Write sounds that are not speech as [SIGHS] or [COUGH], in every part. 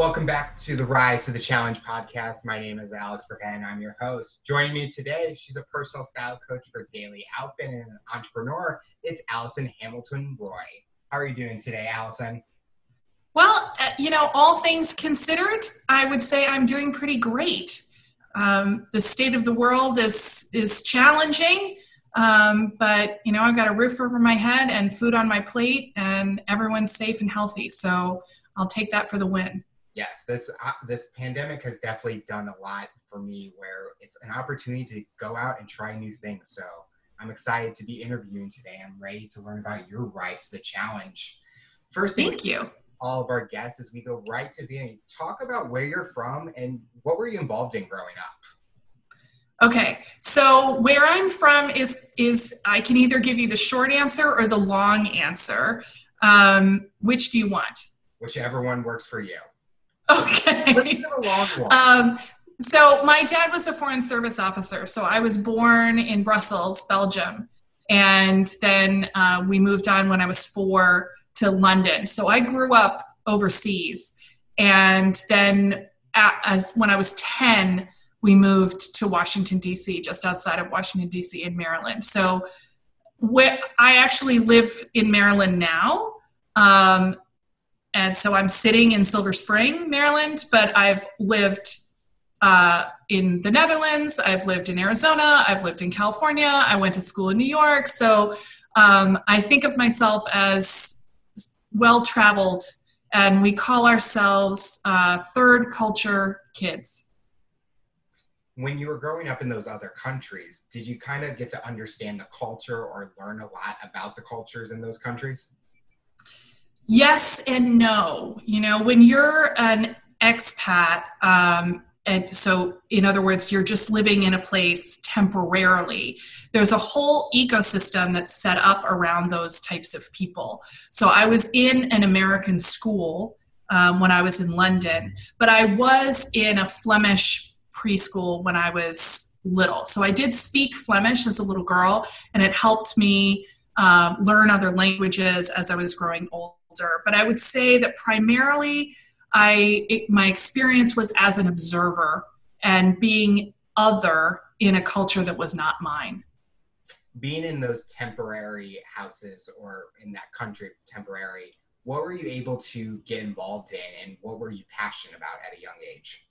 Welcome back to the Rise to the Challenge podcast. My name is Alex Burkhead, I'm your host. Joining me today, she's a personal style coach for Daily Outfit and an entrepreneur. It's Allison Hamilton Roy. How are you doing today, Allison? Well, uh, you know, all things considered, I would say I'm doing pretty great. Um, the state of the world is is challenging, um, but you know, I've got a roof over my head and food on my plate, and everyone's safe and healthy. So I'll take that for the win yes, this uh, this pandemic has definitely done a lot for me. Where it's an opportunity to go out and try new things. So I'm excited to be interviewing today. I'm ready to learn about your rise to the challenge. First, thank you. All of our guests, as we go right to the end, talk about where you're from and what were you involved in growing up. Okay, so where I'm from is is I can either give you the short answer or the long answer. Um, which do you want? Whichever one works for you. Okay. Um, so my dad was a foreign service officer. So I was born in Brussels, Belgium, and then uh, we moved on when I was four to London. So I grew up overseas, and then at, as when I was ten, we moved to Washington D.C., just outside of Washington D.C. in Maryland. So where I actually live in Maryland now. Um, and so I'm sitting in Silver Spring, Maryland, but I've lived uh, in the Netherlands, I've lived in Arizona, I've lived in California, I went to school in New York. So um, I think of myself as well traveled, and we call ourselves uh, third culture kids. When you were growing up in those other countries, did you kind of get to understand the culture or learn a lot about the cultures in those countries? Yes and no. You know, when you're an expat, um, and so in other words, you're just living in a place temporarily, there's a whole ecosystem that's set up around those types of people. So I was in an American school um, when I was in London, but I was in a Flemish preschool when I was little. So I did speak Flemish as a little girl, and it helped me uh, learn other languages as I was growing old older, but I would say that primarily I it, my experience was as an observer and being other in a culture that was not mine. Being in those temporary houses or in that country temporary, what were you able to get involved in and what were you passionate about at a young age?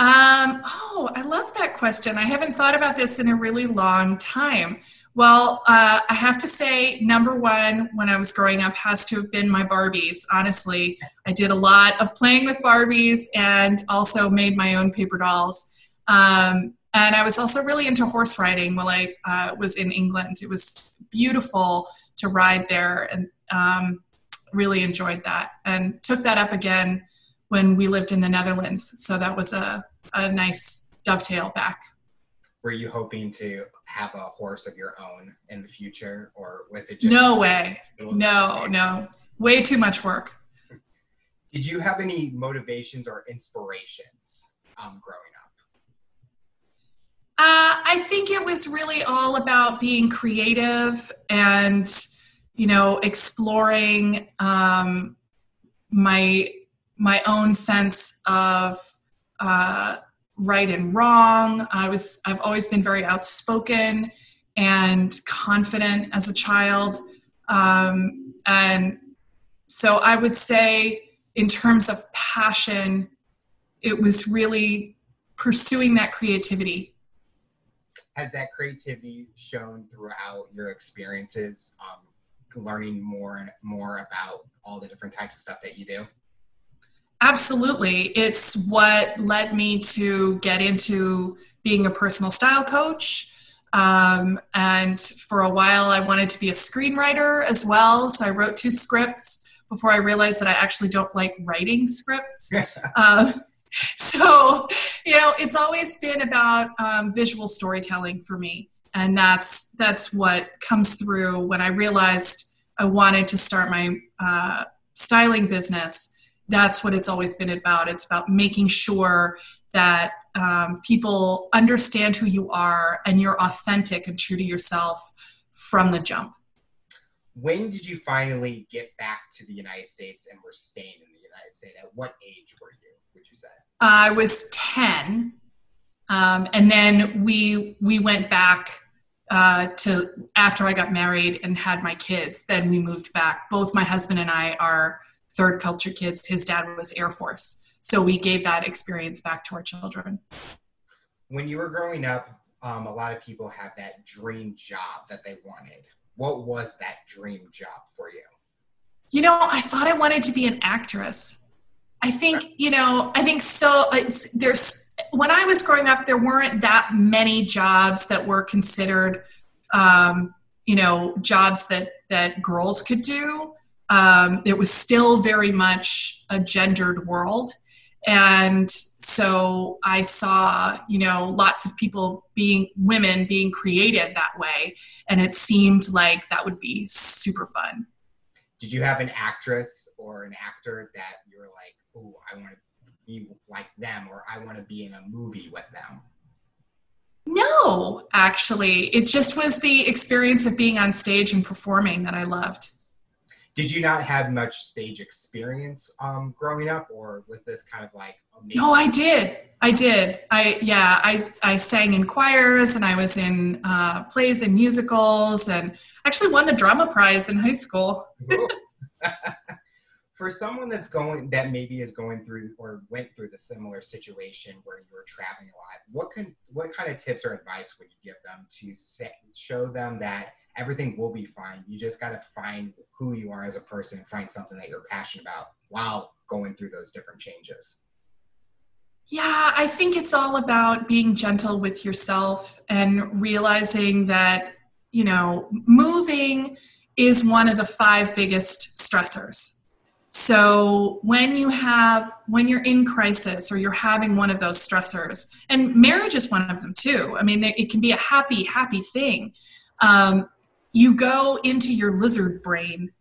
Um, oh, I love that question. I haven't thought about this in a really long time. Well, uh, I have to say, number one, when I was growing up, has to have been my Barbies. Honestly, I did a lot of playing with Barbies and also made my own paper dolls. Um, and I was also really into horse riding while I uh, was in England. It was beautiful to ride there and um, really enjoyed that. And took that up again when we lived in the Netherlands. So that was a, a nice dovetail back. Were you hoping to have a horse of your own in the future, or was it just no way? No, no, way too much work. Did you have any motivations or inspirations um, growing up? Uh, I think it was really all about being creative and, you know, exploring um, my my own sense of uh, right and wrong. I was I've always been very outspoken and confident as a child, um, and so I would say in terms of passion, it was really pursuing that creativity. Has that creativity shown throughout your experiences, um, learning more and more about all the different types of stuff that you do? Absolutely. It's what led me to get into being a personal style coach. Um, and for a while, I wanted to be a screenwriter as well. So I wrote two scripts before I realized that I actually don't like writing scripts. [LAUGHS] um, so, you know, it's always been about um, visual storytelling for me. And that's that's what comes through when I realized I wanted to start my uh, styling business that's what it's always been about. It's about making sure that um, people understand who you are and you're authentic and true to yourself from the jump. when did you finally get back to the United States and were staying in the United States? At what age were you? Would you say? I was ten, um, and then we we went back uh, to after I got married and had my kids. Then we moved back. Both my husband and I are third culture kids. His dad was Air Force, so we gave that experience back to our children. When you were growing up, um, a lot of people have that dream job that they wanted. What was that dream job for you? You know, I thought I wanted to be an actress. I think, you know, I think so. there's, when I was growing up, there weren't that many jobs that were considered, um, you know, jobs that, that girls could do. Um, it was still very much a gendered world. And so i saw you know lots of people being women being creative that way. And it seemed like that would be super fun. Did you have an actress or an actor that you were like oh i want to be like them or i want to be in a movie with them no actually. It just was the experience of being on stage and performing that i loved did you not have much stage experience um, growing up or was this kind of like amazing? no i did. I did. I yeah i i sang in choirs and i was in uh, plays and musicals and actually won the drama prize in high school. [LAUGHS] [LAUGHS] For someone that's going that maybe is going through or went through the similar situation where you were traveling a lot what can what kind of tips or advice would you give them to say, show them that everything will be fine. You just got to find who you are as a person, find something that you're passionate about while going through those different changes. Yeah, I think it's all about being gentle with yourself and realizing that, you know, moving is one of the five biggest stressors. So when you have, when you're in crisis or you're having one of those stressors, and marriage is one of them too. I mean, it can be a happy, happy thing. Um, you go into your lizard brain.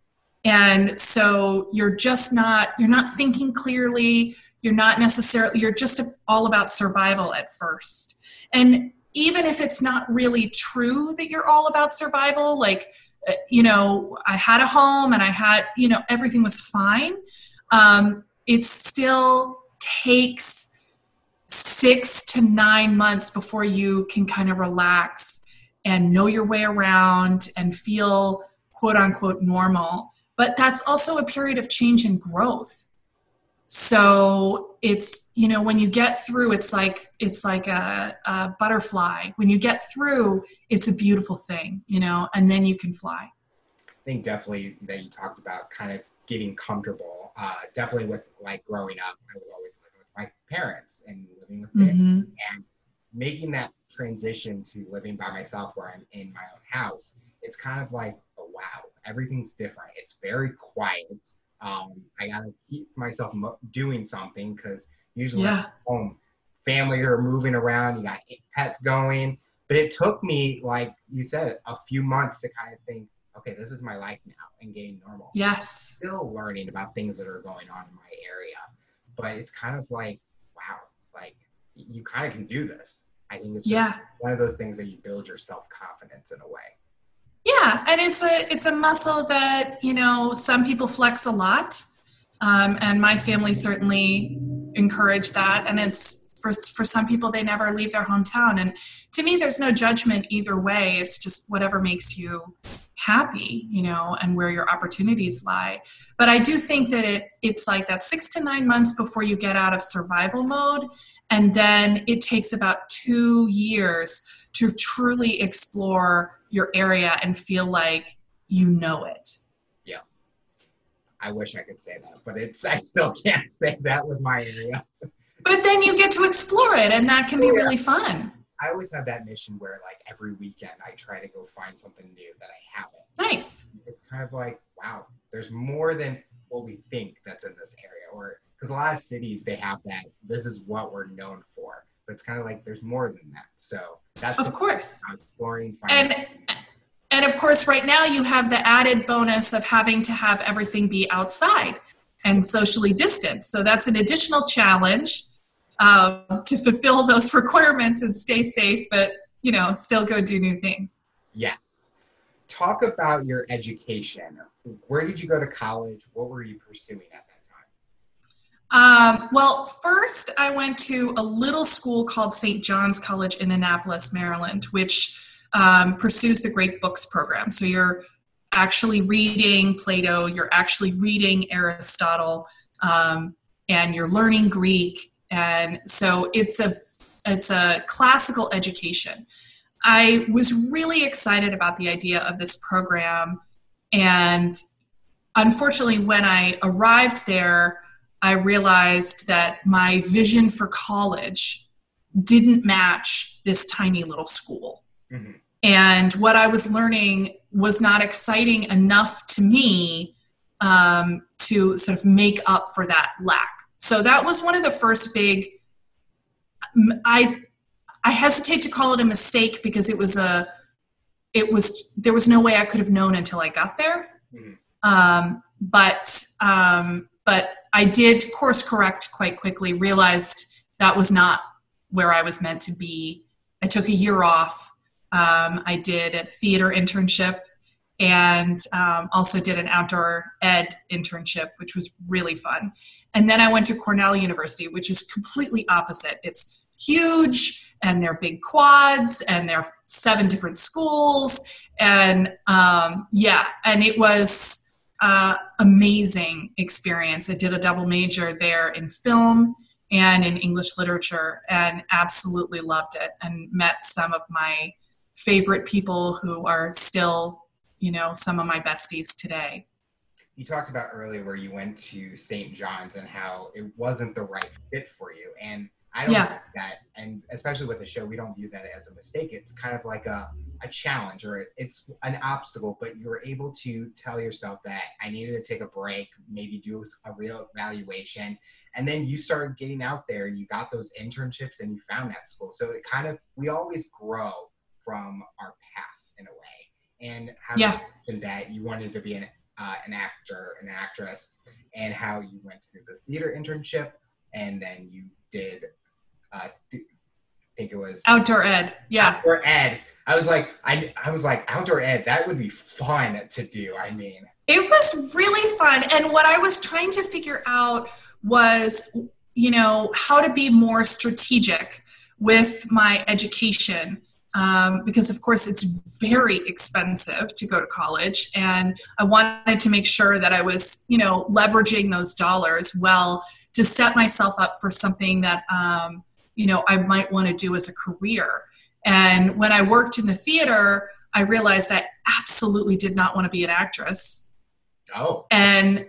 And so you're just not you're not thinking clearly. You're not necessarily you're just all about survival at first. And even if it's not really true that you're all about survival like uh, you know i had a home and i had you know everything was fine. Um, it still takes six to nine months before you can kind of relax and know your way around and feel quote unquote normal. But that's also a period of change and growth. So it's, you know, when you get through, it's like it's like a, a butterfly. When you get through, it's a beautiful thing, you know, and then you can fly. I think definitely that you talked about kind of getting comfortable. Uh, definitely with like growing up, I was always living with my parents and living with them. Mm-hmm. And making that transition to living by myself where I'm in my own house, it's kind of like, oh, wow, everything's different. It's very quiet. Um, I gotta keep myself mo- doing something because usually yeah. home, family are moving around, you got pets going. But it took me, like you said, a few months to kind of think, okay, this is my life now and getting normal. Yes. Still learning about things that are going on in my area. But it's kind of like, wow, like you kind of can do this. I think it's yeah. one of those things that you build your self confidence in a way. Yeah, and it's a it's a muscle that you know some people flex a lot, um, and my family certainly encourage that. And it's for for some people they never leave their hometown. And to me, there's no judgment either way. It's just whatever makes you happy, you know, and where your opportunities lie. But I do think that it it's like that six to nine months before you get out of survival mode and then it takes about two years to truly explore your area and feel like you know it. Yeah. I wish I could say that, but it's I still can't say that with my area. but then you get to explore it and that can be oh, yeah. really fun. I always have that mission where like every weekend I try to go find something new that I haven't. Nice. It's kind of like, wow, there's more than what we think that's in this area or because a lot of cities they have that this is what we're known for but it's kind of like there's more than that so that's of course exploring and and of course right now you have the added bonus of having to have everything be outside and socially distanced so that's an additional challenge um, to fulfill those [LAUGHS] requirements and stay safe but you know still go do new things yes talk about your education. Where did you go to college? What were you pursuing at that time? Um, well, first, I went to a little school called St. John's College in Annapolis, Maryland, which um, pursues the Great Books program. So you're actually reading Plato, you're actually reading Aristotle, um, and you're learning Greek. And so it's a it's a classical education. I was really excited about the idea of this program. And unfortunately, when I arrived there, I realized that my vision for college didn't match this tiny little school. Mm-hmm. And what I was learning was not exciting enough to me um, to sort of make up for that lack. So that was one of the first big. I I hesitate to call it a mistake because it was a, it was there was no way I could have known until I got there. Mm-hmm. Um, but um, but I did course correct quite quickly. Realized that was not where I was meant to be. I took a year off. Um, I did a theater internship and um, also did an outdoor ed internship, which was really fun. And then I went to Cornell University, which is completely opposite. It's huge and they're big quads and they're seven different schools and um, yeah and it was uh, amazing experience i did a double major there in film and in english literature and absolutely loved it and met some of my favorite people who are still you know some of my besties today you talked about earlier where you went to st john's and how it wasn't the right fit for you and I don't yeah. that, and especially with the show, we don't view that as a mistake. It's kind of like a, a challenge or it's an obstacle, but you're able to tell yourself that I needed to take a break, maybe do a real evaluation. And then you started getting out there and you got those internships and you found that school. So it kind of, we always grow from our past in a way. And how yeah. you that you wanted to be an, uh, an actor, an actress, and how you went through the theater internship and then you did uh, I think it was outdoor ed. Yeah, outdoor ed. I was like, I, I was like, outdoor ed. That would be fun to do. I mean, it was really fun. And what I was trying to figure out was, you know, how to be more strategic with my education. Um, because of course it's very expensive to go to college. And i wanted to make sure that i was you know leveraging those dollars well to set myself up for something that um, you know i might want to do as a career. And when i worked in the theater i realized i absolutely did not want to be an actress. Oh. And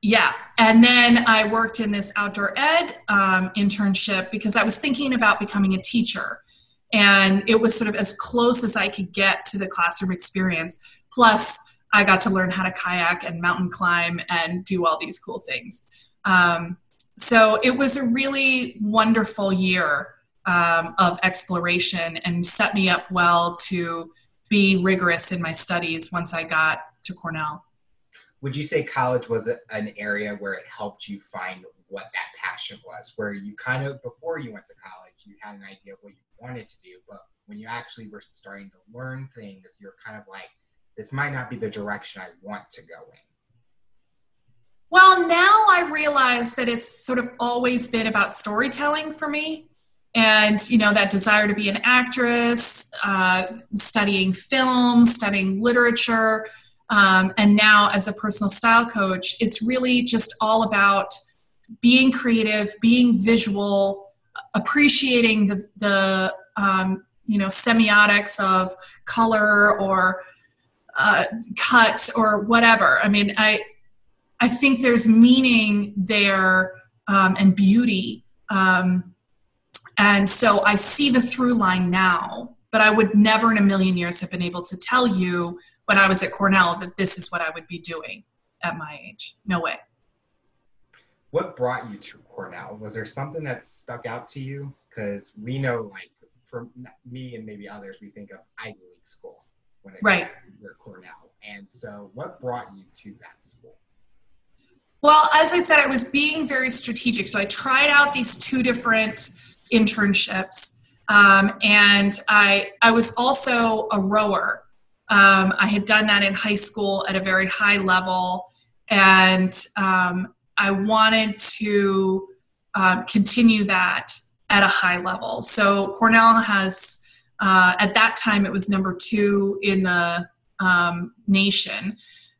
yeah. And then i worked in this outdoor ed um, internship because i was thinking about becoming a teacher and it was sort of as close as i could get to the classroom experience plus i got to learn how to kayak and mountain climb and do all these cool things um, so it was a really wonderful year um, of exploration and set me up well to be rigorous in my studies once I got to Cornell. Would you say college was an area where it helped you find what that passion was? Where you kind of, before you went to college, you had an idea of what you wanted to do, but when you actually were starting to learn things, you're kind of like, this might not be the direction I want to go in. Well, now I realize that it's sort of always been about storytelling for me. And, you know, that desire to be an actress, uh, studying film, studying literature. Um, and now, as a personal style coach, it's really just all about being creative, being visual, appreciating the, the um, you know, semiotics of color or uh, cut or whatever. I mean, I, I think there's meaning there um, and beauty. Um, and so I see the through line now, but I would never in a million years have been able to tell you when I was at Cornell that this is what I would be doing at my age. No way. What brought you to Cornell? Was there something that stuck out to you? Because we know, like, for me and maybe others, we think of Ivy League school when it right. Cornell. And so, what brought you to that school? Well, as I said, I was being very strategic. So I tried out these two different internships. Um, and I, I was also a rower. Um, I had done that in high school at a very high level, and um, I wanted to uh, continue that at a high level. So Cornell has, uh, at that time, it was number two in the um, nation,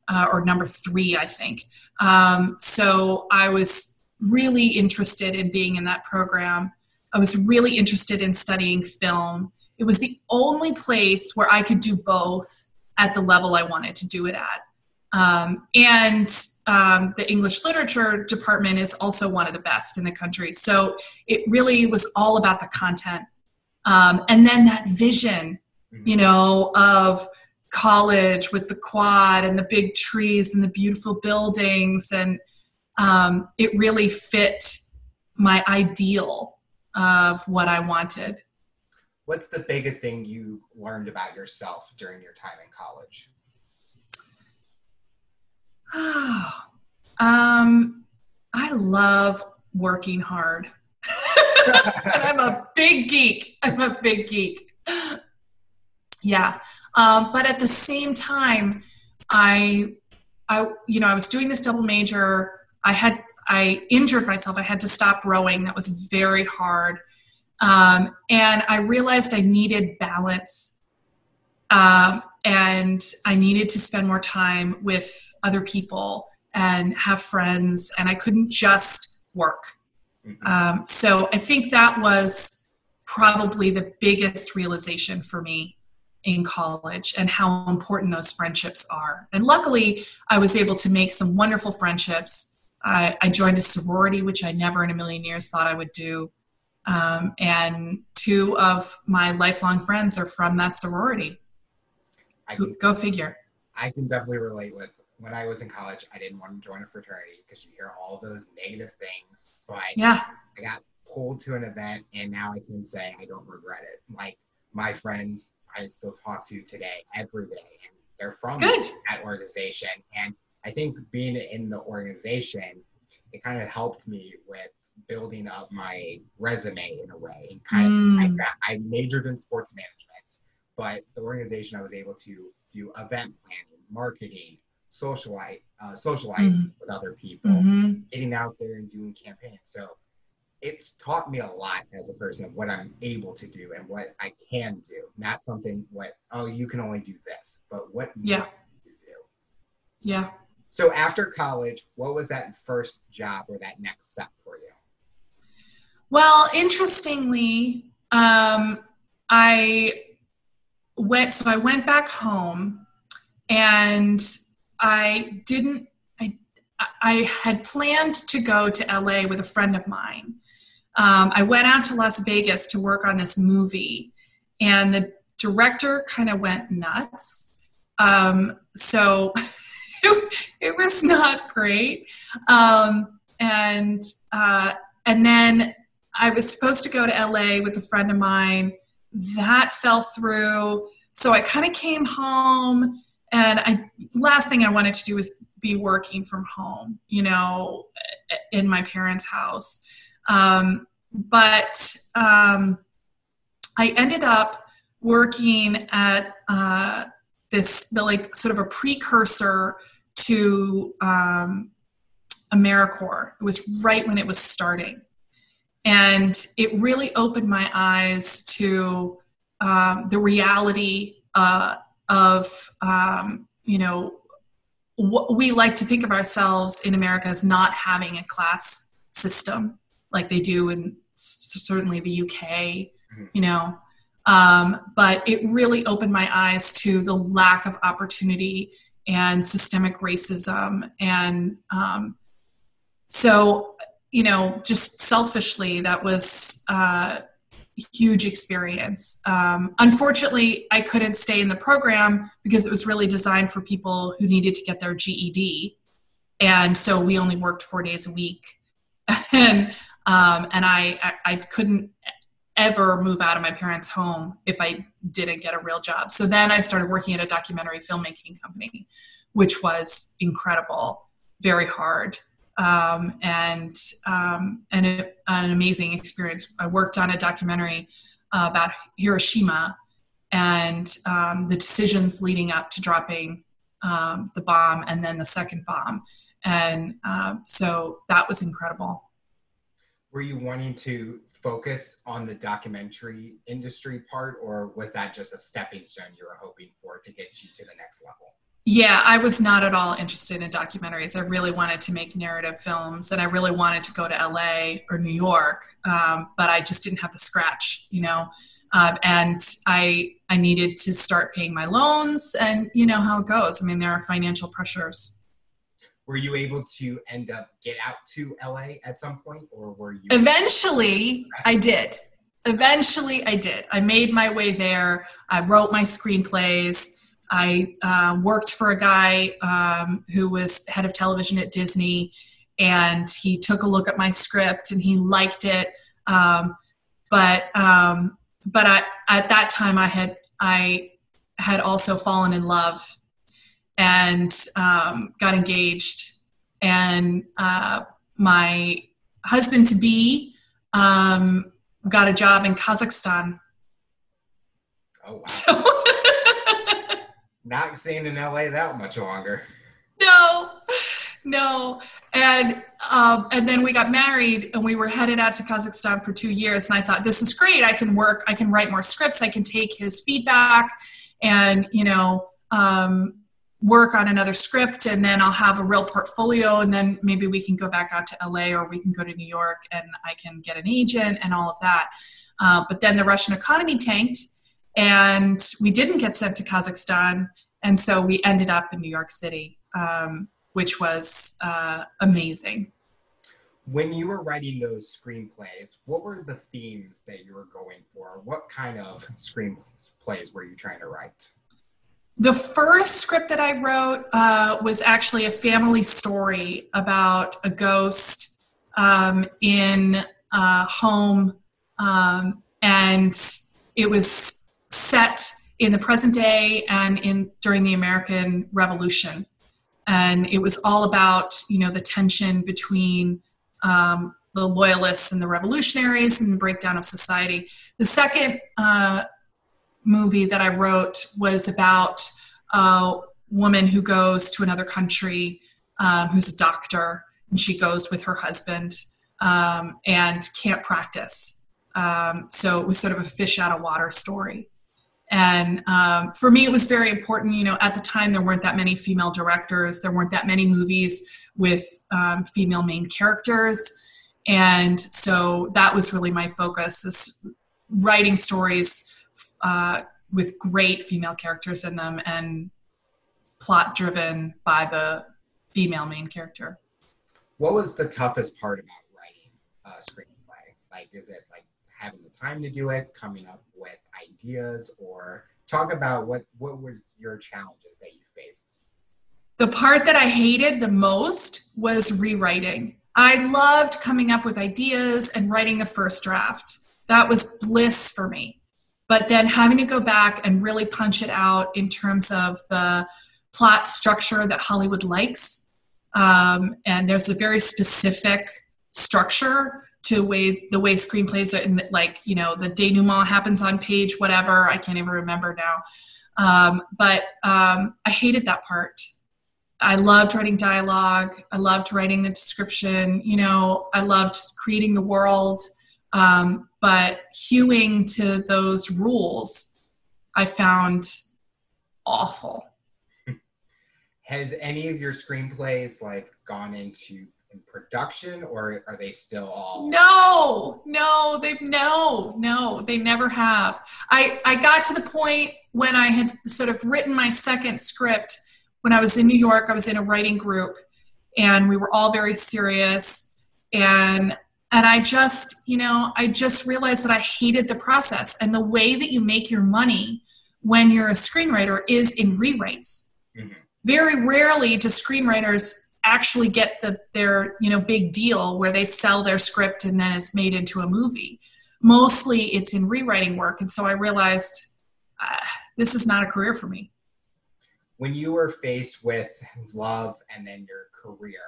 uh, or number three, I think. Um, so I was really interested in being in that program. I was really interested in studying film. It was the only place where I could do both at the level I wanted to do it at. Um, and um, the English literature department is also one of the best in the country. So it really was all about the content. Um, and then that vision, mm-hmm. you know, of college with the quad and the big trees and the beautiful buildings. And um, it really fit my ideal of what I wanted. What's the biggest thing you learned about yourself during your time in college? [SIGHS] um, I love working hard. [LAUGHS] And I'm a big geek. I'm a big geek. Yeah. Um, but at the same time, I, I, you know, I was doing this double major. I had, I injured myself. I had to stop rowing. That was very hard. Um, and I realized I needed balance. Um, and I needed to spend more time with other people and have friends, and I couldn't just work. Mm-hmm. Um, so I think that was probably the biggest realization for me in college and how important those friendships are. And luckily, I was able to make some wonderful friendships. I, I joined a sorority, which I never in a million years thought I would do. Um, and two of my lifelong friends are from that sorority. I can, Go figure. I can definitely relate with when I was in college. I didn't want to join a fraternity because you hear all those negative things. So I yeah I got pulled to an event, and now I can say I don't regret it. Like my friends, I still talk to today every day, and they're from Good. that organization. And I think being in the organization, it kind of helped me with building up my resume in a way. And kind mm. of, I, I majored in sports management but the organization I was able to do event planning, marketing, socialize, uh, socializing mm-hmm. with other people, mm-hmm. getting out there and doing campaigns. So it's taught me a lot as a person of what I'm able to do and what I can do. Not something what oh you can only do this, but what yeah you do. Yeah. So after college, what was that first job or that next step for you? Well, interestingly, um, I went so I went back home and I didn't I I had planned to go to LA with a friend of mine. Um, I went out to Las Vegas to work on this movie, and the director kind of went nuts. Um, so [LAUGHS] it, was not great. Um, and uh, and then I was supposed to go to LA with a friend of mine that fell through. So I kind of came home and I last thing I wanted to do was be working from home, you know, in my parents' house. Um, but um, I ended up working at uh, this the like sort of a precursor to um, AmeriCorps. It was right when it was starting. And it really opened my eyes to um, the reality uh, of, um, you know, what we like to think of ourselves in America as not having a class system like they do in certainly the UK, mm-hmm. you know. Um, but it really opened my eyes to the lack of opportunity and systemic racism. And um, so you know, just selfishly, that was a huge experience. Um, unfortunately, I couldn't stay in the program because it was really designed for people who needed to get their GED, and so we only worked four days a week, [LAUGHS] and um, and I, I I couldn't ever move out of my parents' home if I didn't get a real job. So then I started working at a documentary filmmaking company, which was incredible, very hard um, and um, and an amazing experience. I worked on a documentary uh, about Hiroshima, and um, the decisions leading up to dropping um, the bomb and then the second bomb. And um, so that was incredible. Were you wanting to focus on the documentary industry part, or was that just a stepping stone you were hoping for to get you to the next level? Yeah, I was not at all interested in documentaries. I really wanted to make narrative films, and I really wanted to go to LA or New York, um, but I just didn't have the scratch, you know. Um, and I I needed to start paying my loans, and you know how it goes. I mean, there are financial pressures. Were you able to end up get out to LA at some point, or were you? Eventually, I did. Eventually, I did. I made my way there. I wrote my screenplays. I um, worked for a guy um, who was head of television at Disney, and he took a look at my script and he liked it. Um, but um, but I, at that time I had I had also fallen in love and um, got engaged and uh, my husband to be um, got a job in Kazakhstan. Oh wow! [LAUGHS] So Not staying in LA that much longer. No, no, and um, and then we got married and we were headed out to Kazakhstan for two years. And I thought, this is great. I can work, I can write more scripts, I can take his feedback and, you know, um, work on another script. And then I'll have a real portfolio. And then maybe we can go back out to LA or we can go to New York and I can get an agent and all of that. Uh, but then the Russian economy tanked and we didn't get sent to Kazakhstan. And so we ended up in New York City. Um, which was uh, amazing. When you were writing those screenplays, what were the themes that you were going for? What kind of screenplays were you trying to write? The first script that I wrote uh, was actually a family story about a ghost um, in a home, um, and it was set in the present day and in during the American Revolution and it was all about you know the tension between um, the loyalists and the revolutionaries and the breakdown of society. The second uh, movie that I wrote was about a woman who goes to another country, um, who's a doctor, and she goes with her husband um, and can't practice. Um, so it was sort of a fish out of water story. And um, for me, it was very important. You know, at the time, there weren't that many female directors, there weren't that many movies with um, female main characters. And so that was really my focus is writing stories uh, with great female characters in them and plot driven by the female main character. What was the toughest part about writing a screenplay? Like, is it like having the time to do it, coming up with ideas, or talk about what what was your challenges that you faced? The part that I hated the most was rewriting. I loved coming up with ideas and writing the first draft. That was bliss for me. But then having to go back and really punch it out in terms of the plot structure that Hollywood likes. Um, and there's a very specific structure to way the way screenplays are in like you know the denouement happens on page whatever i can't even remember now. Um, but um, i hated that part. I loved writing dialogue. I loved writing the description you know i loved creating the world. Um, but hewing to those rules i found awful. Has any of your screenplays like gone into in production or are they still all no no they've no no they never have. I i got to the point when i had sort of written my second script. When i was in new york i was in a writing group and we were all very serious. And and i just you know i just realized that i hated the process and the way that you make your money when you're a screenwriter is in rewrites. Mm-hmm. very rarely do screenwriters actually get the their you know big deal where they sell their script and then it's made into a movie. Mostly it's in rewriting work. And so i realized uh, this is not a career for me. When you were faced with love and then your career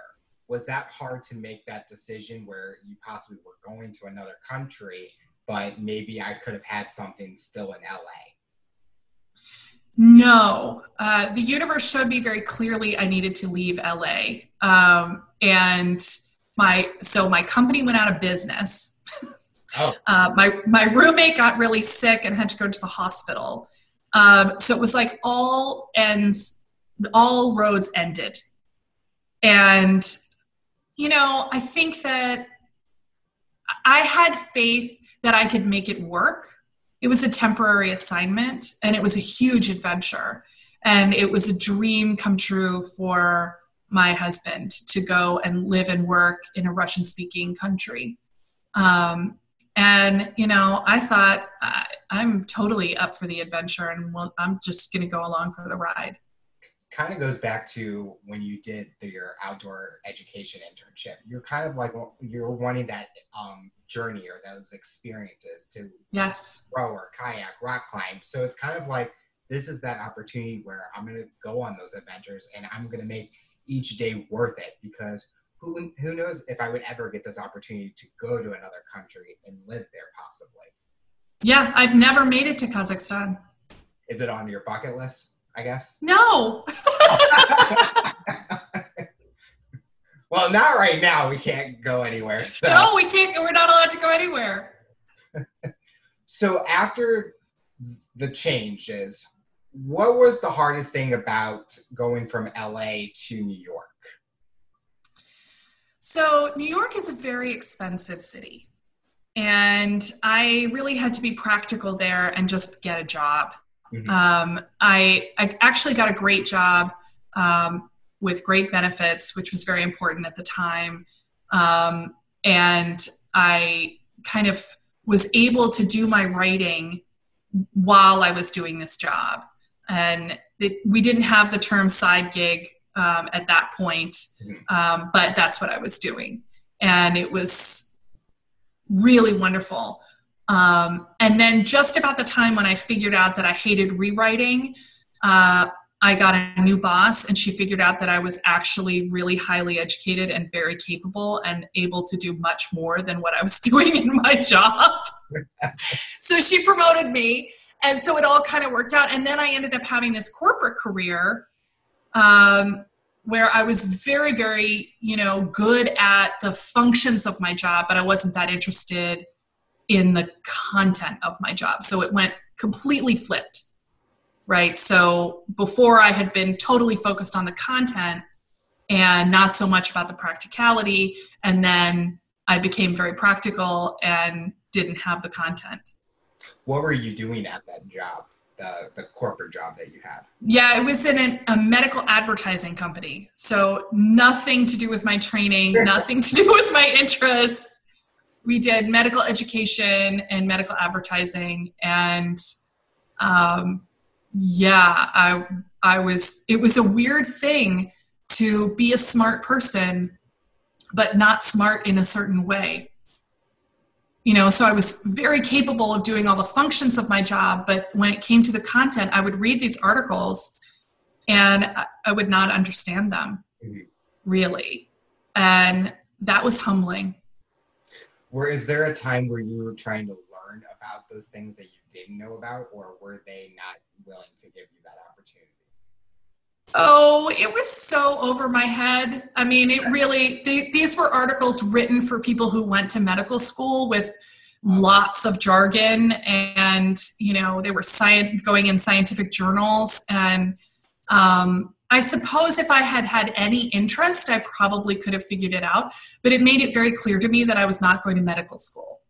was that hard to make that decision where you possibly were going to another country but maybe i could have had something still in la No, uh, the universe showed me very clearly I needed to leave LA, um, and my so my company went out of business. Oh. [LAUGHS] Uh, my my roommate got really sick and had to go to the hospital. Um, so it was like all ends, all roads ended, and you know I think that I had faith that I could make it work it was a temporary assignment and it was a huge adventure. And it was a dream come true for my husband to go and live and work in a russian speaking country. Um, and you know i thought I, am totally up for the adventure and well, i'm just going to go along for the ride. Kind of goes back to when you did the, your outdoor education internship. You're kind of like you're wanting that um, journey or those experiences to yes. row or kayak rock climb. So it's kind of like this is that opportunity where i'm going to go on those adventures and i'm going to make each day worth it because who, who knows if i would ever get this opportunity to go to another country and live there possibly. Yeah i've never made it to kazakhstan. Is it on your bucket list i guess? No [LAUGHS] [LAUGHS] Well, not right now. We can't go anywhere. So. No, we can't. We're not allowed to go anywhere. [LAUGHS] so after the changes, what was the hardest thing about going from LA to New York? So, New York is a very expensive city. And I really had to be practical there and just get a job. Mm-hmm. Um, I, I actually got a great job um, with great benefits, which was very important at the time. Um, and I kind of was able to do my writing while I was doing this job. And it, we didn't have the term side gig um, at that point, um, but that's what I was doing. And it was really wonderful. Um, and then, just about the time when I figured out that I hated rewriting, uh, I got a new boss and she figured out that I was actually really highly educated and very capable and able to do much more than what I was [LAUGHS] doing in my job. [LAUGHS] so she promoted me. And so it all kind of worked out. And then I ended up having this corporate career um, where I was very, very, you know, good at the functions of my job, but I wasn't that interested in the content of my job. So it went completely flipped right? So before I had been totally focused on the content and not so much about the practicality. And then I became very practical and didn't have the content. What were you doing at that job? The, the corporate job that you had? Yeah, it was in an, a medical advertising company. So nothing to do with my training, nothing to do [LAUGHS] with my interests. We did medical education and medical advertising, and um, yeah i i was it was a weird thing to be a smart person but not smart in a certain way. You know so i was very capable of doing all the functions of my job but when it came to the content i would read these articles and i would not understand them mm-hmm. really. And that was humbling. Where is there a time where you were trying to learn about those things that you didn't know about or were they not willing to give you that opportunity? Oh, it was so over my head. I mean, it really, they, these were articles written for people who went to medical school with lots of jargon and, you know, they were science, going in scientific journals. And um, I suppose if I had had any interest, I probably could have figured it out. But it made it very clear to me that I was not going to medical school.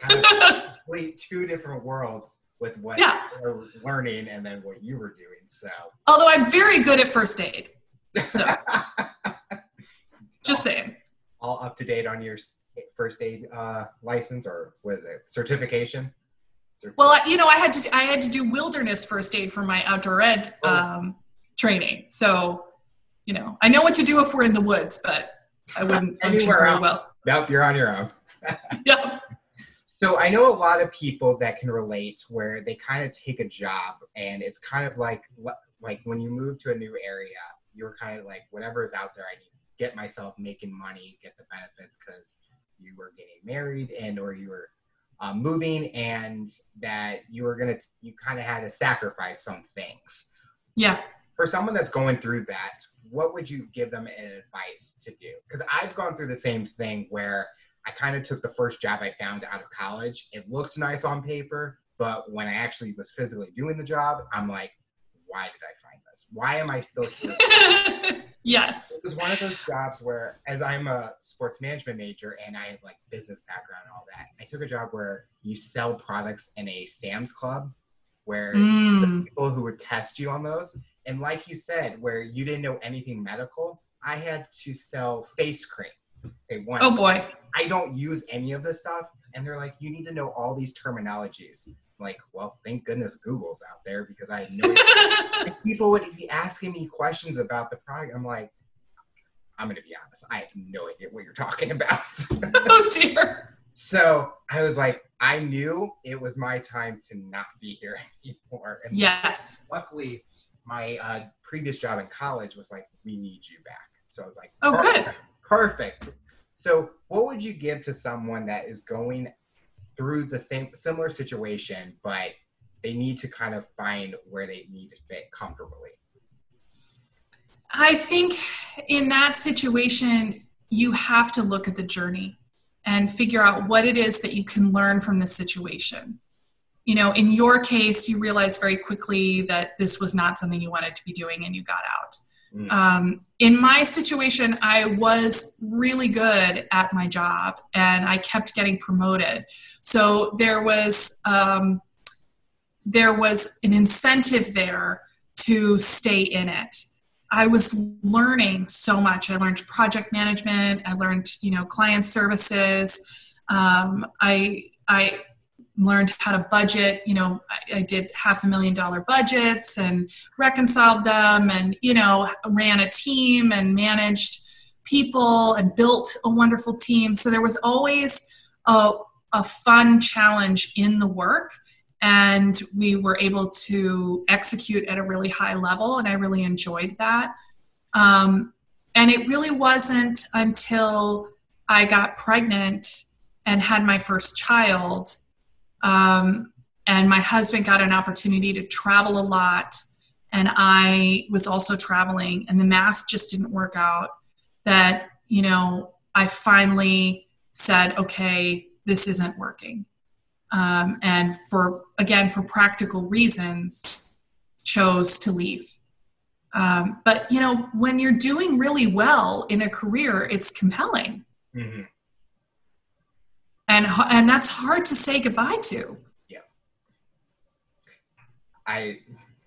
Yeah, that's kind of [LAUGHS] complete two different worlds with what yeah. you're learning and then what you were doing. So, although I'm very good at first aid, so just saying. All up to date on your first aid uh, license or was it certification? Well, you know, I had to I had to do wilderness first aid for my outdoor ed oh. um, training. So, you know, I know what to do if we're in the woods, but I wouldn't [LAUGHS] function very well. Nope, you're on your own. [LAUGHS] yeah. So I know a lot of people that can relate where they kind of take a job and it's kind of like like when you move to a new area, you're kind of like whatever is out there, I need to get myself making money, get the benefits because you were getting married and or you were uh, moving and that you were gonna you kind of had to sacrifice some things. Yeah. For someone that's going through that, what would you give them an advice to do? Because I've gone through the same thing where I kind of took the first job I found out of college. It looked nice on paper, but when I actually was physically doing the job, I'm like, why did I find this? Why am I still here? [LAUGHS] yes. It was one of those jobs where, as I'm a sports management major and I have like business background and all that, I took a job where you sell products in a Sam's Club where mm. people who would test you on those. And like you said, where you didn't know anything medical, I had to sell face cream. Okay, one, oh boy. I don't use any of this stuff. And they're like, you need to know all these terminologies. I'm like, well, thank goodness Google's out there because I know [LAUGHS] people would be asking me questions about the product. I'm like, I'm gonna be honest, I have no idea what you're talking about. [LAUGHS] oh dear. So I was like, I knew it was my time to not be here [LAUGHS] anymore. And yes. Luckily, my uh, previous job in college was like, we need you back. So I was like, oh, good. Perfect. So, what would you give to someone that is going through the same similar situation, but they need to kind of find where they need to fit comfortably? I think in that situation, you have to look at the journey and figure out what it is that you can learn from the situation. You know, in your case, you realized very quickly that this was not something you wanted to be doing and you got out. Mm. Um, in my situation, I was really good at my job and I kept getting promoted. So there was um, there was an incentive there to stay in it. I was learning so much. I learned project management. I learned, you know, client services. Um, I I learned how to budget. You know, I, I, did half a million dollar budgets and reconciled them, and you know, ran a team and managed people and built a wonderful team. So there was always a a fun challenge in the work and we were able to execute at a really high level and i really enjoyed that um, and it really wasn't until i got pregnant and had my first child um, and my husband got an opportunity to travel a lot and i was also traveling and the math just didn't work out that you know i finally said okay this isn't working. Um, and for again for practical reasons chose to leave. Um, but you know when you're doing really well in a career it's compelling. Mm-hmm. And and that's hard to say goodbye to yeah i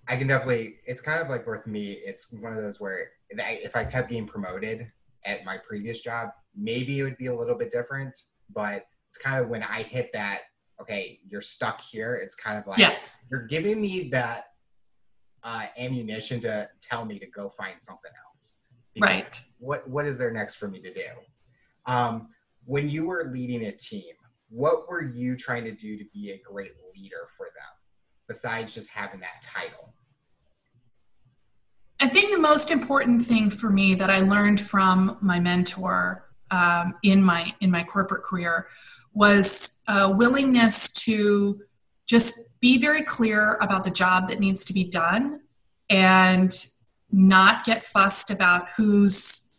i can definitely it's kind of like with me it's one of those where if i kept getting promoted at my previous job maybe it would be a little bit different but it's kind of when i hit that okay, you're stuck here. It's kind of like yes. you're giving me that uh, ammunition to tell me to go find something else. Right. What What is there next for me to do? Um, when you were leading a team, what were you trying to do to be a great leader for them, besides just having that title? I think the most important thing for me that I learned from my mentor um, in my in my corporate career was a willingness to just be very clear about the job that needs to be done and not get fussed about who's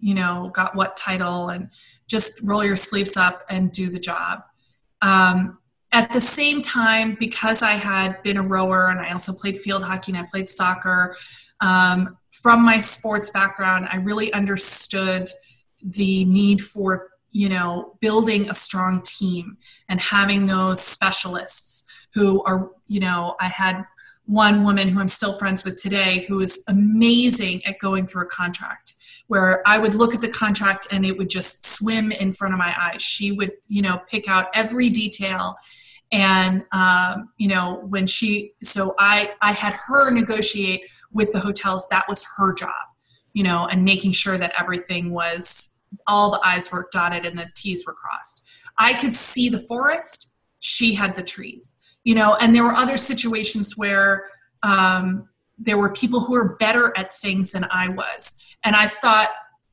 you know got what title and just roll your sleeves up and do the job. Um, at the same time because i had been a rower and i also played field hockey and i played soccer um, from my sports background i really understood the need for you know building a strong team and having those specialists who are you know i had one woman who i'm still friends with today who is amazing at going through a contract where i would look at the contract and it would just swim in front of my eyes she would you know pick out every detail and um, you know when she so i i had her negotiate with the hotels that was her job you know and making sure that everything was all the I's were dotted and the T's were crossed. I could see the forest, she had the trees, you know, and there were other situations where um, there were people who were better at things than I was. And I thought,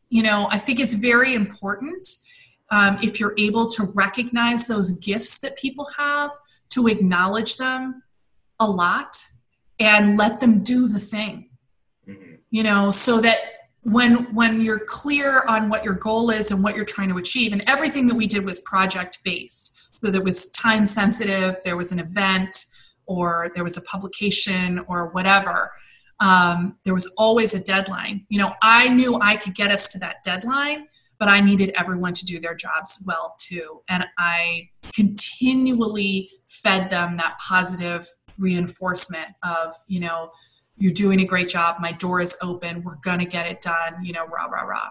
you know, I think it's very important um, if you're able to recognize those gifts that people have, to acknowledge them a lot and let them do the thing. Mm-hmm. You know, so that when when you're clear on what your goal is and what you're trying to achieve, and everything that we did was project based. So there was time sensitive, there was an event, or there was a publication, or whatever. Um, there was always a deadline. You know, I knew I could get us to that deadline, but I needed everyone to do their jobs well too. And I continually fed them that positive reinforcement of, you know, you're doing a great job. My door is open. We're going to get it done, you know, rah, rah, rah.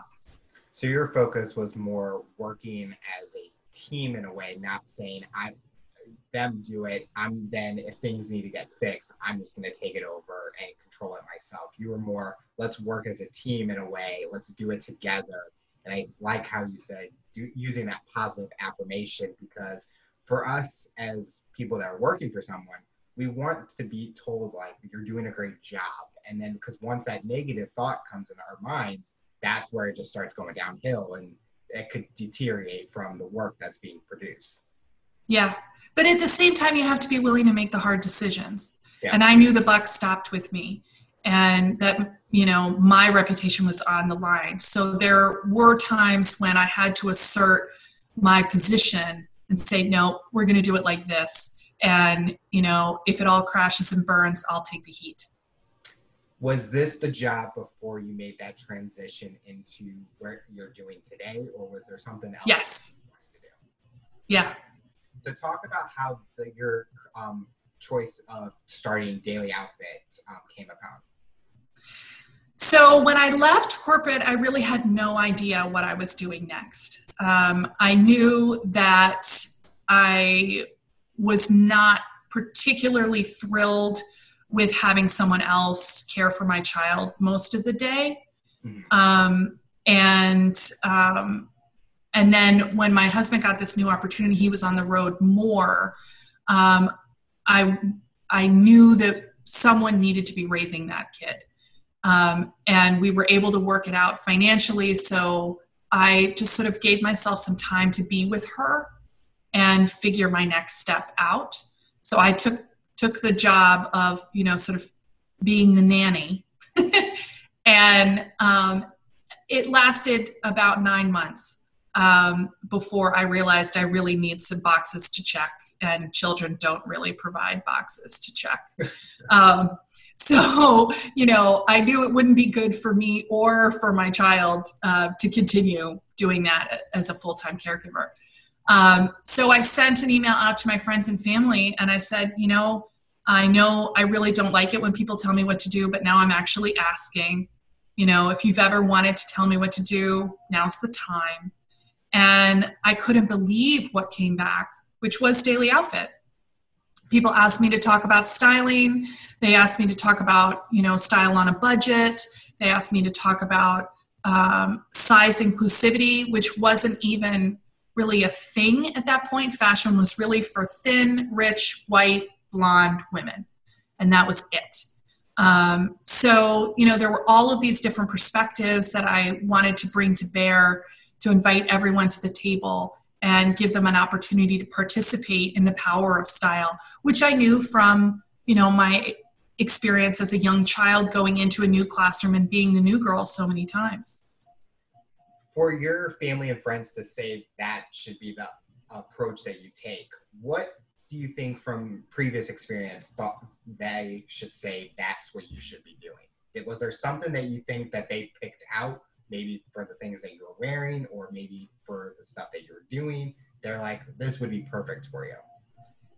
So your focus was more working as a team in a way, not saying I them do it. I'm then if things need to get fixed, I'm just going to take it over and control it myself. You were more let's work as a team in a way. Let's do it together and I like how you said using that positive affirmation because for us as people that are working for someone, we want to be told like you're doing a great job. And then because once that negative thought comes in our minds, that's where it just starts going downhill and it could deteriorate from the work that's being produced. Yeah. But at the same time, you have to be willing to make the hard decisions. Yeah. And I knew the buck stopped with me and that you know my reputation was on the line so there were times when i had to assert my position and say no we're going to do it like this and you know if it all crashes and burns i'll take the heat was this the job before you made that transition into what you're doing today or was there something else yes yeah to talk about how the, your um, choice of starting daily outfit um, came about so when I left corporate, I really had no idea what I was doing next. Um, I knew that I was not particularly thrilled with having someone else care for my child most of the day. Mm-hmm. Um, and um, and then when my husband got this new opportunity, he was on the road more. Um, I I knew that someone needed to be raising that kid. Um, and we were able to work it out financially. So I just sort of gave myself some time to be with her and figure my next step out. So I took took the job of you know sort of being the nanny, [LAUGHS] and um, it lasted about nine months um, before I realized I really need some boxes to check and children don't really provide boxes to check. [LAUGHS] Um, so, you know, I knew it wouldn't be good for me or for my child uh, to continue doing that as a full time caregiver. Um, so I sent an email out to my friends and family and I said, you know, I know I really don't like it when people tell me what to do, but now I'm actually asking. You know, if you've ever wanted to tell me what to do, now's the time. And I couldn't believe what came back which was daily outfit. People asked me to talk about styling. They asked me to talk about, you know, style on a budget. They asked me to talk about um, size inclusivity, which wasn't even really a thing at that point. Fashion was really for thin, rich, white, blonde women, and that was it. Um, so, you know, there were all of these different perspectives that I wanted to bring to bear to invite everyone to the table and give them an opportunity to participate in the power of style, which I knew from, you know, my experience as a young child going into a new classroom and being the new girl so many times. For your family and friends to say that should be the approach that you take, what do you think from previous experience they should say that's what you should be doing? Was there something that you think that they picked out maybe for the things that you're wearing or maybe for the stuff that you're doing. They're like, this would be perfect for you.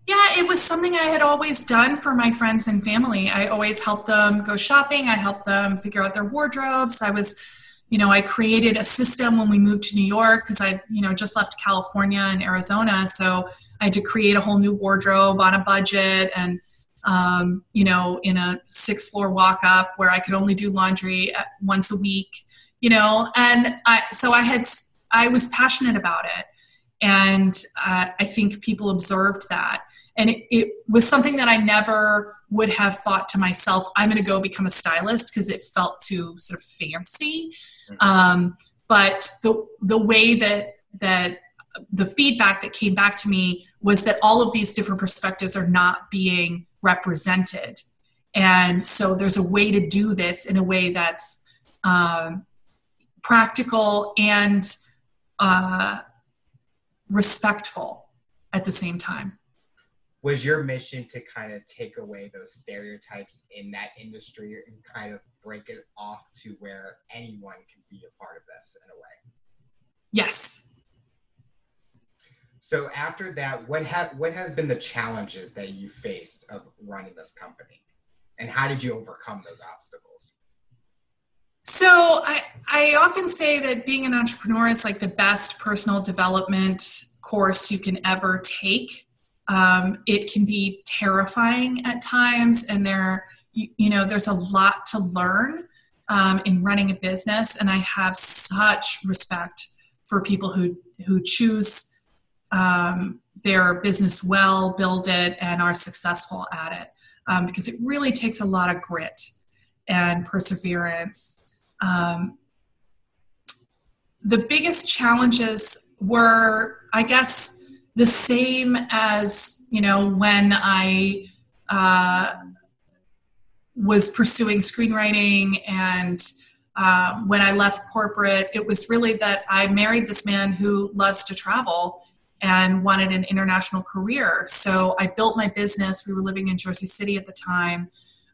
Yeah, it was something I had always done for my friends and family. I always helped them go shopping. I helped them figure out their wardrobes. I was, you know, I created a system when we moved to New York because I, you know, just left California and Arizona. So I had to create a whole new wardrobe on a budget and, um, you know, in a six floor walk up where I could only do laundry once a week you know and i so i had i was passionate about it. And uh, i think people observed that. And it, it, was something that i never would have thought to myself i'm going to go become a stylist because it felt too sort of fancy. Mm-hmm. um, but the the way that that the feedback that came back to me was that all of these different perspectives are not being represented. And so there's a way to do this in a way that's um, practical and uh, respectful at the same time. Was your mission to kind of take away those stereotypes in that industry and kind of break it off to where anyone can be a part of this in a way? Yes. So after that what have what has been the challenges that you faced of running this company? And how did you overcome those obstacles so I, I often say that being an entrepreneur is like the best personal development course you can ever take um, it can be terrifying at times, and there, you, you know, there's a lot to learn um, in running a business. And I have such respect for people who who choose um, their business well, build it, and are successful at it, um, because it really takes a lot of grit and perseverance. Um, the biggest challenges were, I guess the same as you know when I uh, was pursuing screenwriting and um, when I left corporate, it was really that I married this man who loves to travel and wanted an international career. So I built my business. We were living in Jersey City at the time.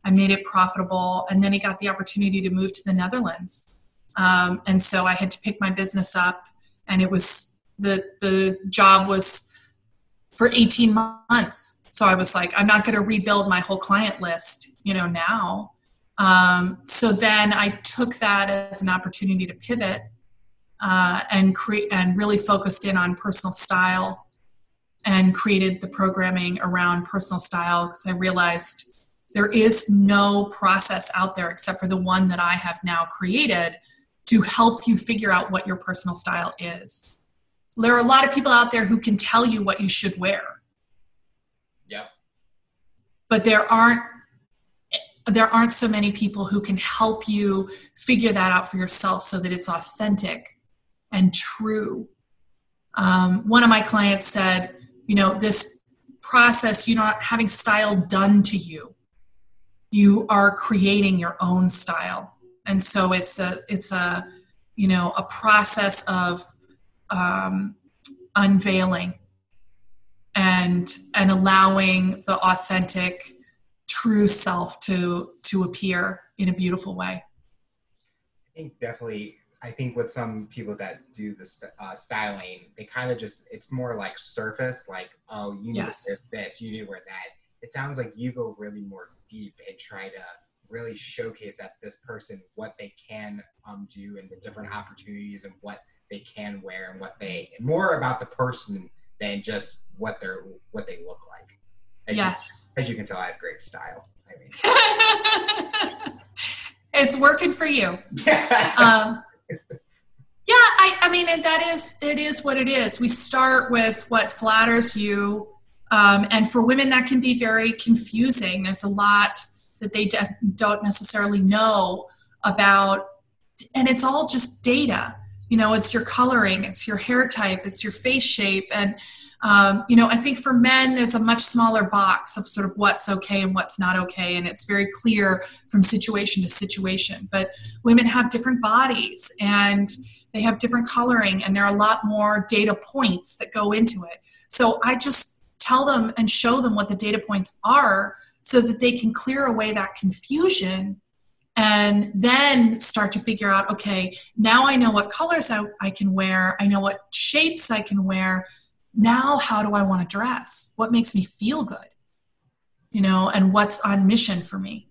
I made it profitable, and then he got the opportunity to move to the Netherlands. Um, and so I had to pick my business up, and it was the the job was for 18 months. So I was like, I'm not going to rebuild my whole client list, you know, now. Um, so then I took that as an opportunity to pivot uh, and create and really focused in on personal style and created the programming around personal style because I realized there is no process out there except for the one that I have now created to help you figure out what your personal style is there are a lot of people out there who can tell you what you should wear. Yeah. But there aren't there aren't so many people who can help you figure that out for yourself so that it's authentic and true. Um, one of my clients said, you know, this process, you're not having style done to you. You are creating your own style. And so it's a it's a you know a process of um, unveiling and and allowing the authentic true self to to appear in a beautiful way i think definitely i think with some people that do this uh, styling they kind of just it's more like surface like oh you need yes. to wear this you need to wear that it sounds like you go really more deep and try to really showcase that this person what they can um, do and the different opportunities and what they can wear and what they more about the person than just what they're what they look like. As yes. You, as you can tell, I have great style. I mean, [LAUGHS] it's working for you. [LAUGHS] um, yeah, I, I mean, and that is it is what it is. We start with what flatters you, um, and for women that can be very confusing. There's a lot that they de- don't necessarily know about, and it's all just data. You know it's your coloring it's your hair type it's your face shape and um, you know i think for men there's a much smaller box of sort of what's okay and what's not okay and it's very clear from situation to situation. But women have different bodies and they have different coloring and there are a lot more data points that go into it. So i just tell them and show them what the data points are so that they can clear away that confusion and then start to figure out okay now i know what colors I, I, can wear. I know what shapes i can wear. Now how do i want to dress? What makes me feel good? You know and what's on mission for me?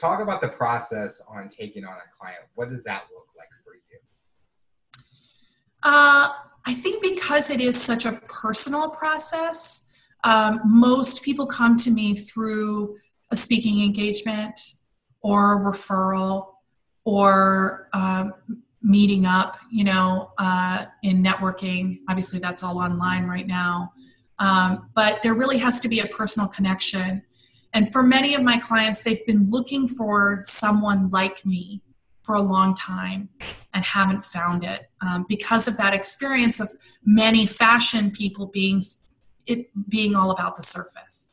Talk about the process on taking on a client. What does that look like for you? Uh, i think because it is such a personal process um, most people come to me through a speaking engagement or referral or um, meeting up, you know, uh, in networking. Obviously, that's all online right now. Um, but there really has to be a personal connection. And for many of my clients, they've been looking for someone like me for a long time and haven't found it um, because of that experience of many fashion people being it being all about the surface.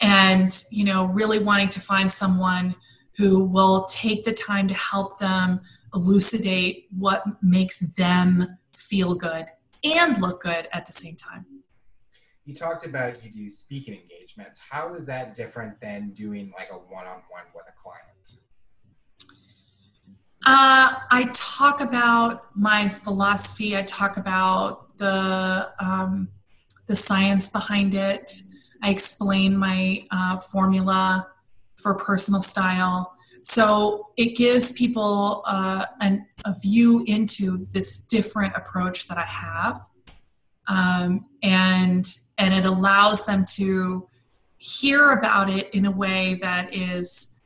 And you know really wanting to find someone who will take the time to help them elucidate what makes them feel good and look good at the same time. You talked about you do speaking engagements. How is that different than doing like a one-on-one with a client uh, I talk about my philosophy. I talk about the um, the science behind it. I explain my uh, formula for personal style. So it gives people uh, an, a view into this different approach that I have, um, and and it allows them to hear about it in a way that is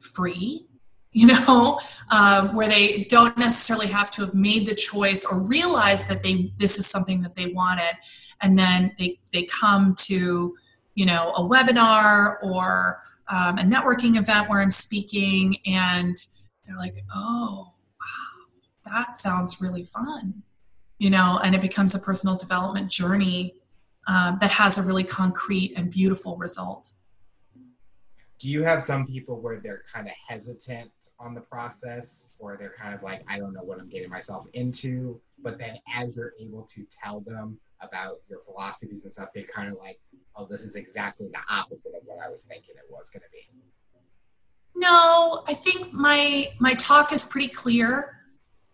free you know, um, where they don't necessarily have to have made the choice or realize that they this is something that they wanted, and then they they come to you know a webinar or um, a networking event where I'm speaking, and they're like, oh, wow, that sounds really fun, you know, and it becomes a personal development journey um, that has a really concrete and beautiful result do you have some people where they're kind of hesitant on the process? Or they're kind of like i don't know what i'm getting myself into but then as you're able to tell them about your philosophies and stuff they kind of like oh this is exactly the opposite of what i was thinking it was going to be. No i think my my talk is pretty clear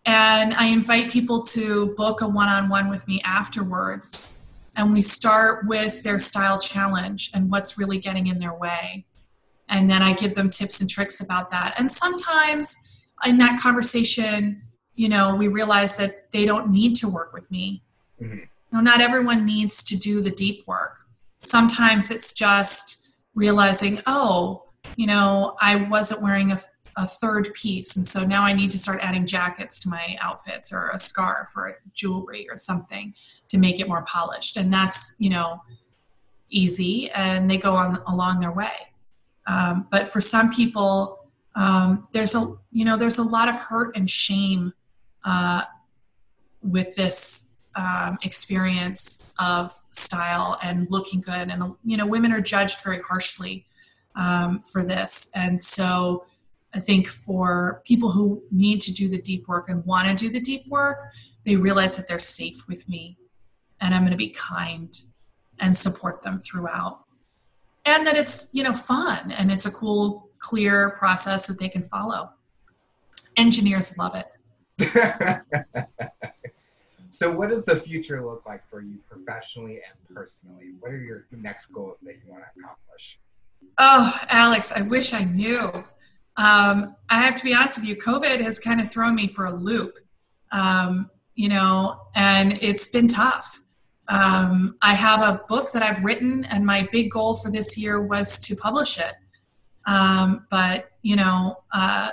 and i invite people to book a one-on-one with me afterwards and we start with their style challenge and what's really getting in their way and then I give them tips and tricks about that. And sometimes in that conversation, you know, we realize that they don't need to work with me. Mm-hmm. Know, not everyone needs to do the deep work. Sometimes it's just realizing, oh, you know, I wasn't wearing a, a third piece, and so now I need to start adding jackets to my outfits or a scarf or jewelry or something to make it more polished. And that's, you know, easy, and they go on along their way. Um, but for some people, um, there's a you know there's a lot of hurt and shame uh, with this um, experience of style and looking good, and you know women are judged very harshly um, for this, and so I think for people who need to do the deep work and want to do the deep work, they realize that they're safe with me, and I'm going to be kind and support them throughout and that it's you know fun and it's a cool clear process that they can follow. Engineers love it. [LAUGHS] So what does the future look like for you professionally and personally? What are your next goals that you want to accomplish? Oh alex i wish i knew. Um, i have to be honest with you covid has kind of thrown me for a loop. Um, you know and it's been tough um, I have a book that I've written, and my big goal for this year was to publish it. Um, but you know, uh,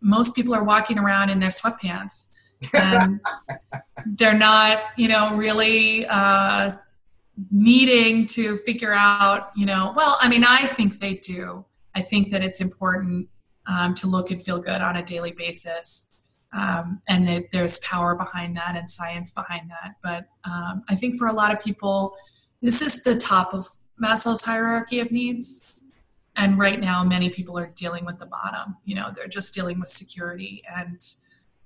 most people are walking around in their sweatpants, and [LAUGHS] they're not, you know, really uh, needing to figure out, you know. Well, I mean, I think they do. I think that it's important um, to look and feel good on a daily basis um, and that there's power behind that and science behind that. But um, I think for a lot of people, this is the top of Maslow's hierarchy of needs. And right now, many people are dealing with the bottom. You know, they're just dealing with security and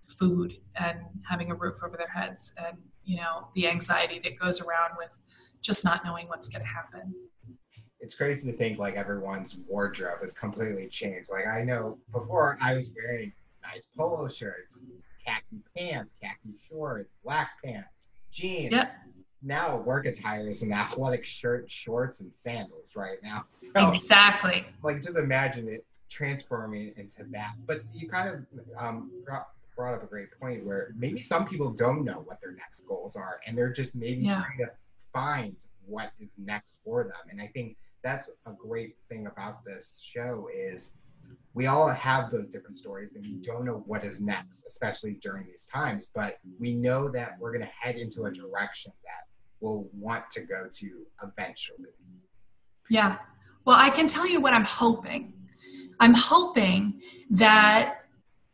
food and having a roof over their heads and, you know, the anxiety that goes around with just not knowing what's going to happen. It's crazy to think like everyone's wardrobe has completely changed. Like I know before I was wearing nice polo shirts, khaki pants, khaki shorts, black pants, jeans. Yep. Now work attire is an athletic shirt, shorts, and sandals right now. [LAUGHS] So, exactly. Like just imagine it transforming into that. But you kind of um, brought, brought up a great point where maybe some people don't know what their next goals are, and they're just maybe yeah. trying to find what is next for them. And I think that's a great thing about this show is we all have those different stories and we don't know what is next, especially during these times. But we know that we're going to head into a direction that we'll want to go to eventually. Yeah. Well, I can tell you what I'm hoping. I'm hoping that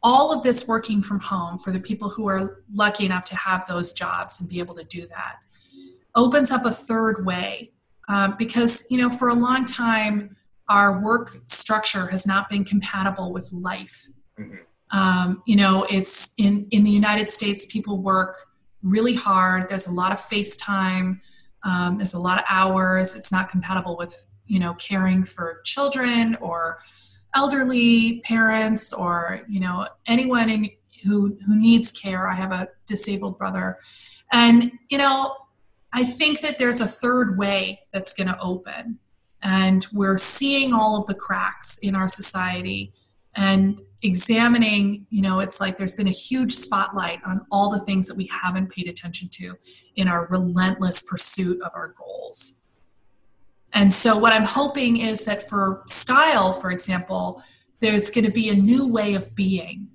all of this working from home for the people who are lucky enough to have those jobs and be able to do that opens up a third way um, because you know for a long time our work structure has not been compatible with life. Mm-hmm. um, you know it's in in the united states people work really hard. There's a lot of face time. Um, there's a lot of hours. It's not compatible with you know caring for children or elderly parents or you know anyone in, who who needs care. I have a disabled brother. And you know i think that there's a third way that's going to open and we're seeing all of the cracks in our society and examining you know it's like there's been a huge spotlight on all the things that we haven't paid attention to in our relentless pursuit of our goals and so, what I'm hoping is that for style, for example, there's going to be a new way of being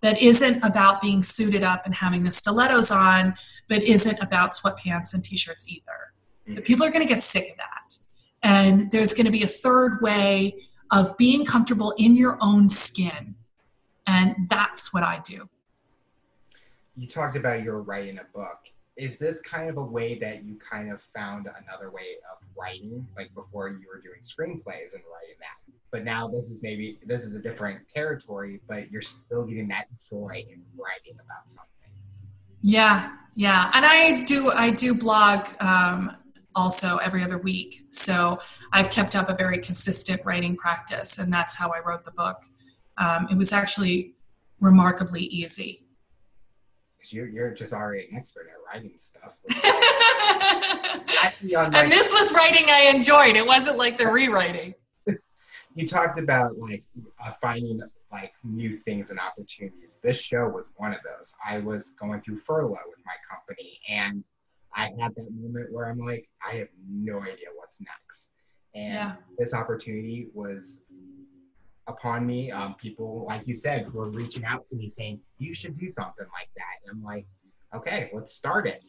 that isn't about being suited up and having the stilettos on, but isn't about sweatpants and t shirts either. Mm-hmm. People are going to get sick of that. And there's going to be a third way of being comfortable in your own skin. And that's what I do. You talked about your writing a book is this kind of a way that you kind of found another way of writing like before you were doing screenplays and writing that but now this is maybe this is a different territory but you're still getting that joy in writing about something yeah yeah and i do i do blog um, also every other week so i've kept up a very consistent writing practice and that's how i wrote the book um, it was actually remarkably easy you're, you're just already an expert at writing stuff. [LAUGHS] and this was writing I enjoyed. It wasn't like the rewriting. [LAUGHS] you talked about like uh, finding like new things and opportunities. This show was one of those. I was going through furlough with my company, and I had that moment where I'm like, I have no idea what's next. And yeah. this opportunity was upon me. Um, people, like you said, were reaching out to me saying, you should do something like that. And I'm like, okay, let's start it.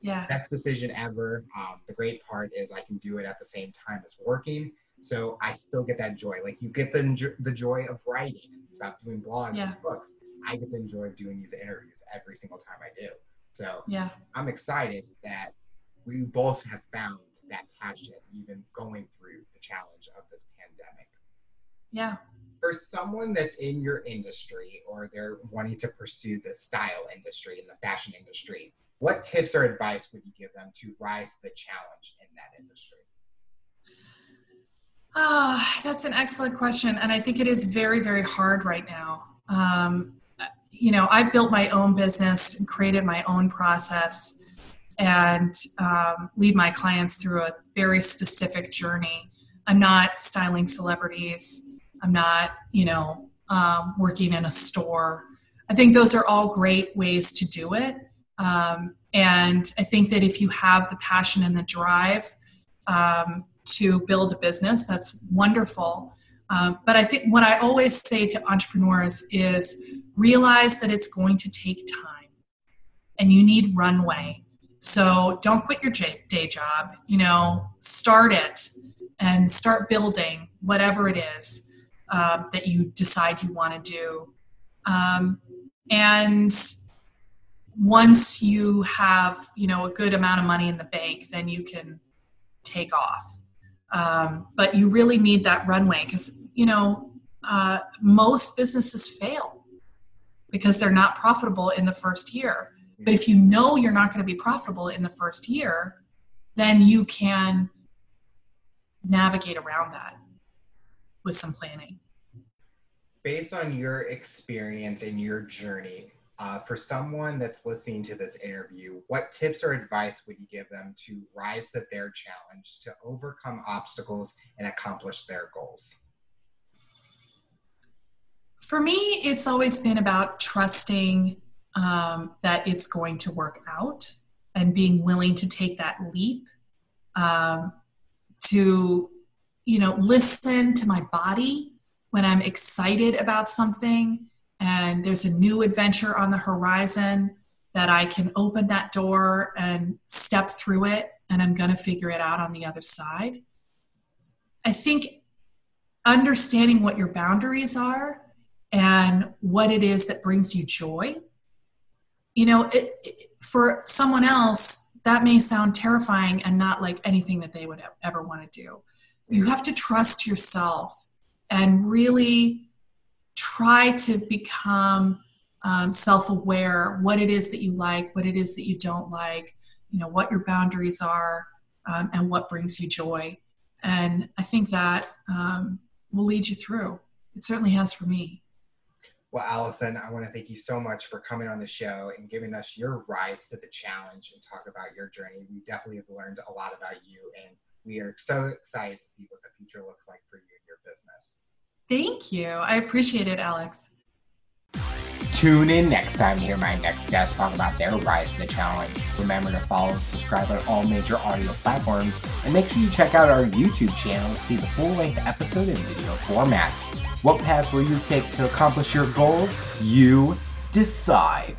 Yeah. Best decision ever. Um, the great part is I can do it at the same time as working. So I still get that joy. Like you get the, the joy of writing, about doing blogs yeah. and books. I get the joy of doing these interviews every single time I do. So yeah, I'm excited that we both have found that passion even going through the challenge of this pandemic. Yeah. For someone that's in your industry or they're wanting to pursue the style industry and the fashion industry, what tips or advice would you give them to rise to the challenge in that industry? Ah, oh, that's an excellent question. And I think it is very, very hard right now. Um, you know, I built my own business and created my own process and um, lead my clients through a very specific journey. I'm not styling celebrities. I'm not, you know, um, working in a store. I think those are all great ways to do it. Um, and I think that if you have the passion and the drive um, to build a business, that's wonderful. Um, but I think what I always say to entrepreneurs is realize that it's going to take time and you need runway. So don't quit your day job, you know, start it and start building whatever it is um, that you decide you want to do. Um, and once you have, you know, a good amount of money in the bank, then you can take off. Um, but you really need that runway because, you know, uh, most businesses fail because they're not profitable in the first year. But if you know you're not going to be profitable in the first year, then you can navigate around that with some planning. Based on your experience and your journey, uh, for someone that's listening to this interview, what tips or advice would you give them to rise to their challenge, to overcome obstacles and accomplish their goals? For me, it's always been about trusting um, that it's going to work out and being willing to take that leap um, to you know, listen to my body when I'm excited about something and there's a new adventure on the horizon that I can open that door and step through it and I'm going to figure it out on the other side. I think understanding what your boundaries are and what it is that brings you joy. You know, it, it, for someone else, that may sound terrifying and not like anything that they would ever want to do. You have to trust yourself and really try to become um, self-aware what it is that you like what it is that you don't like you know what your boundaries are um, and what brings you joy and i think that um, will lead you through it certainly has for me well allison i want to thank you so much for coming on the show and giving us your rise to the challenge and talk about your journey. We definitely have learned a lot about you and we are so excited to see what the future looks like for you and your business. Thank you. I appreciate it alex Tune in next time to hear my next guest talk about their rise to the challenge. Remember to follow and subscribe on all major audio platforms, and make sure you check out our YouTube channel to see the full length episode in video format. What path will you take to accomplish your goals? You decide.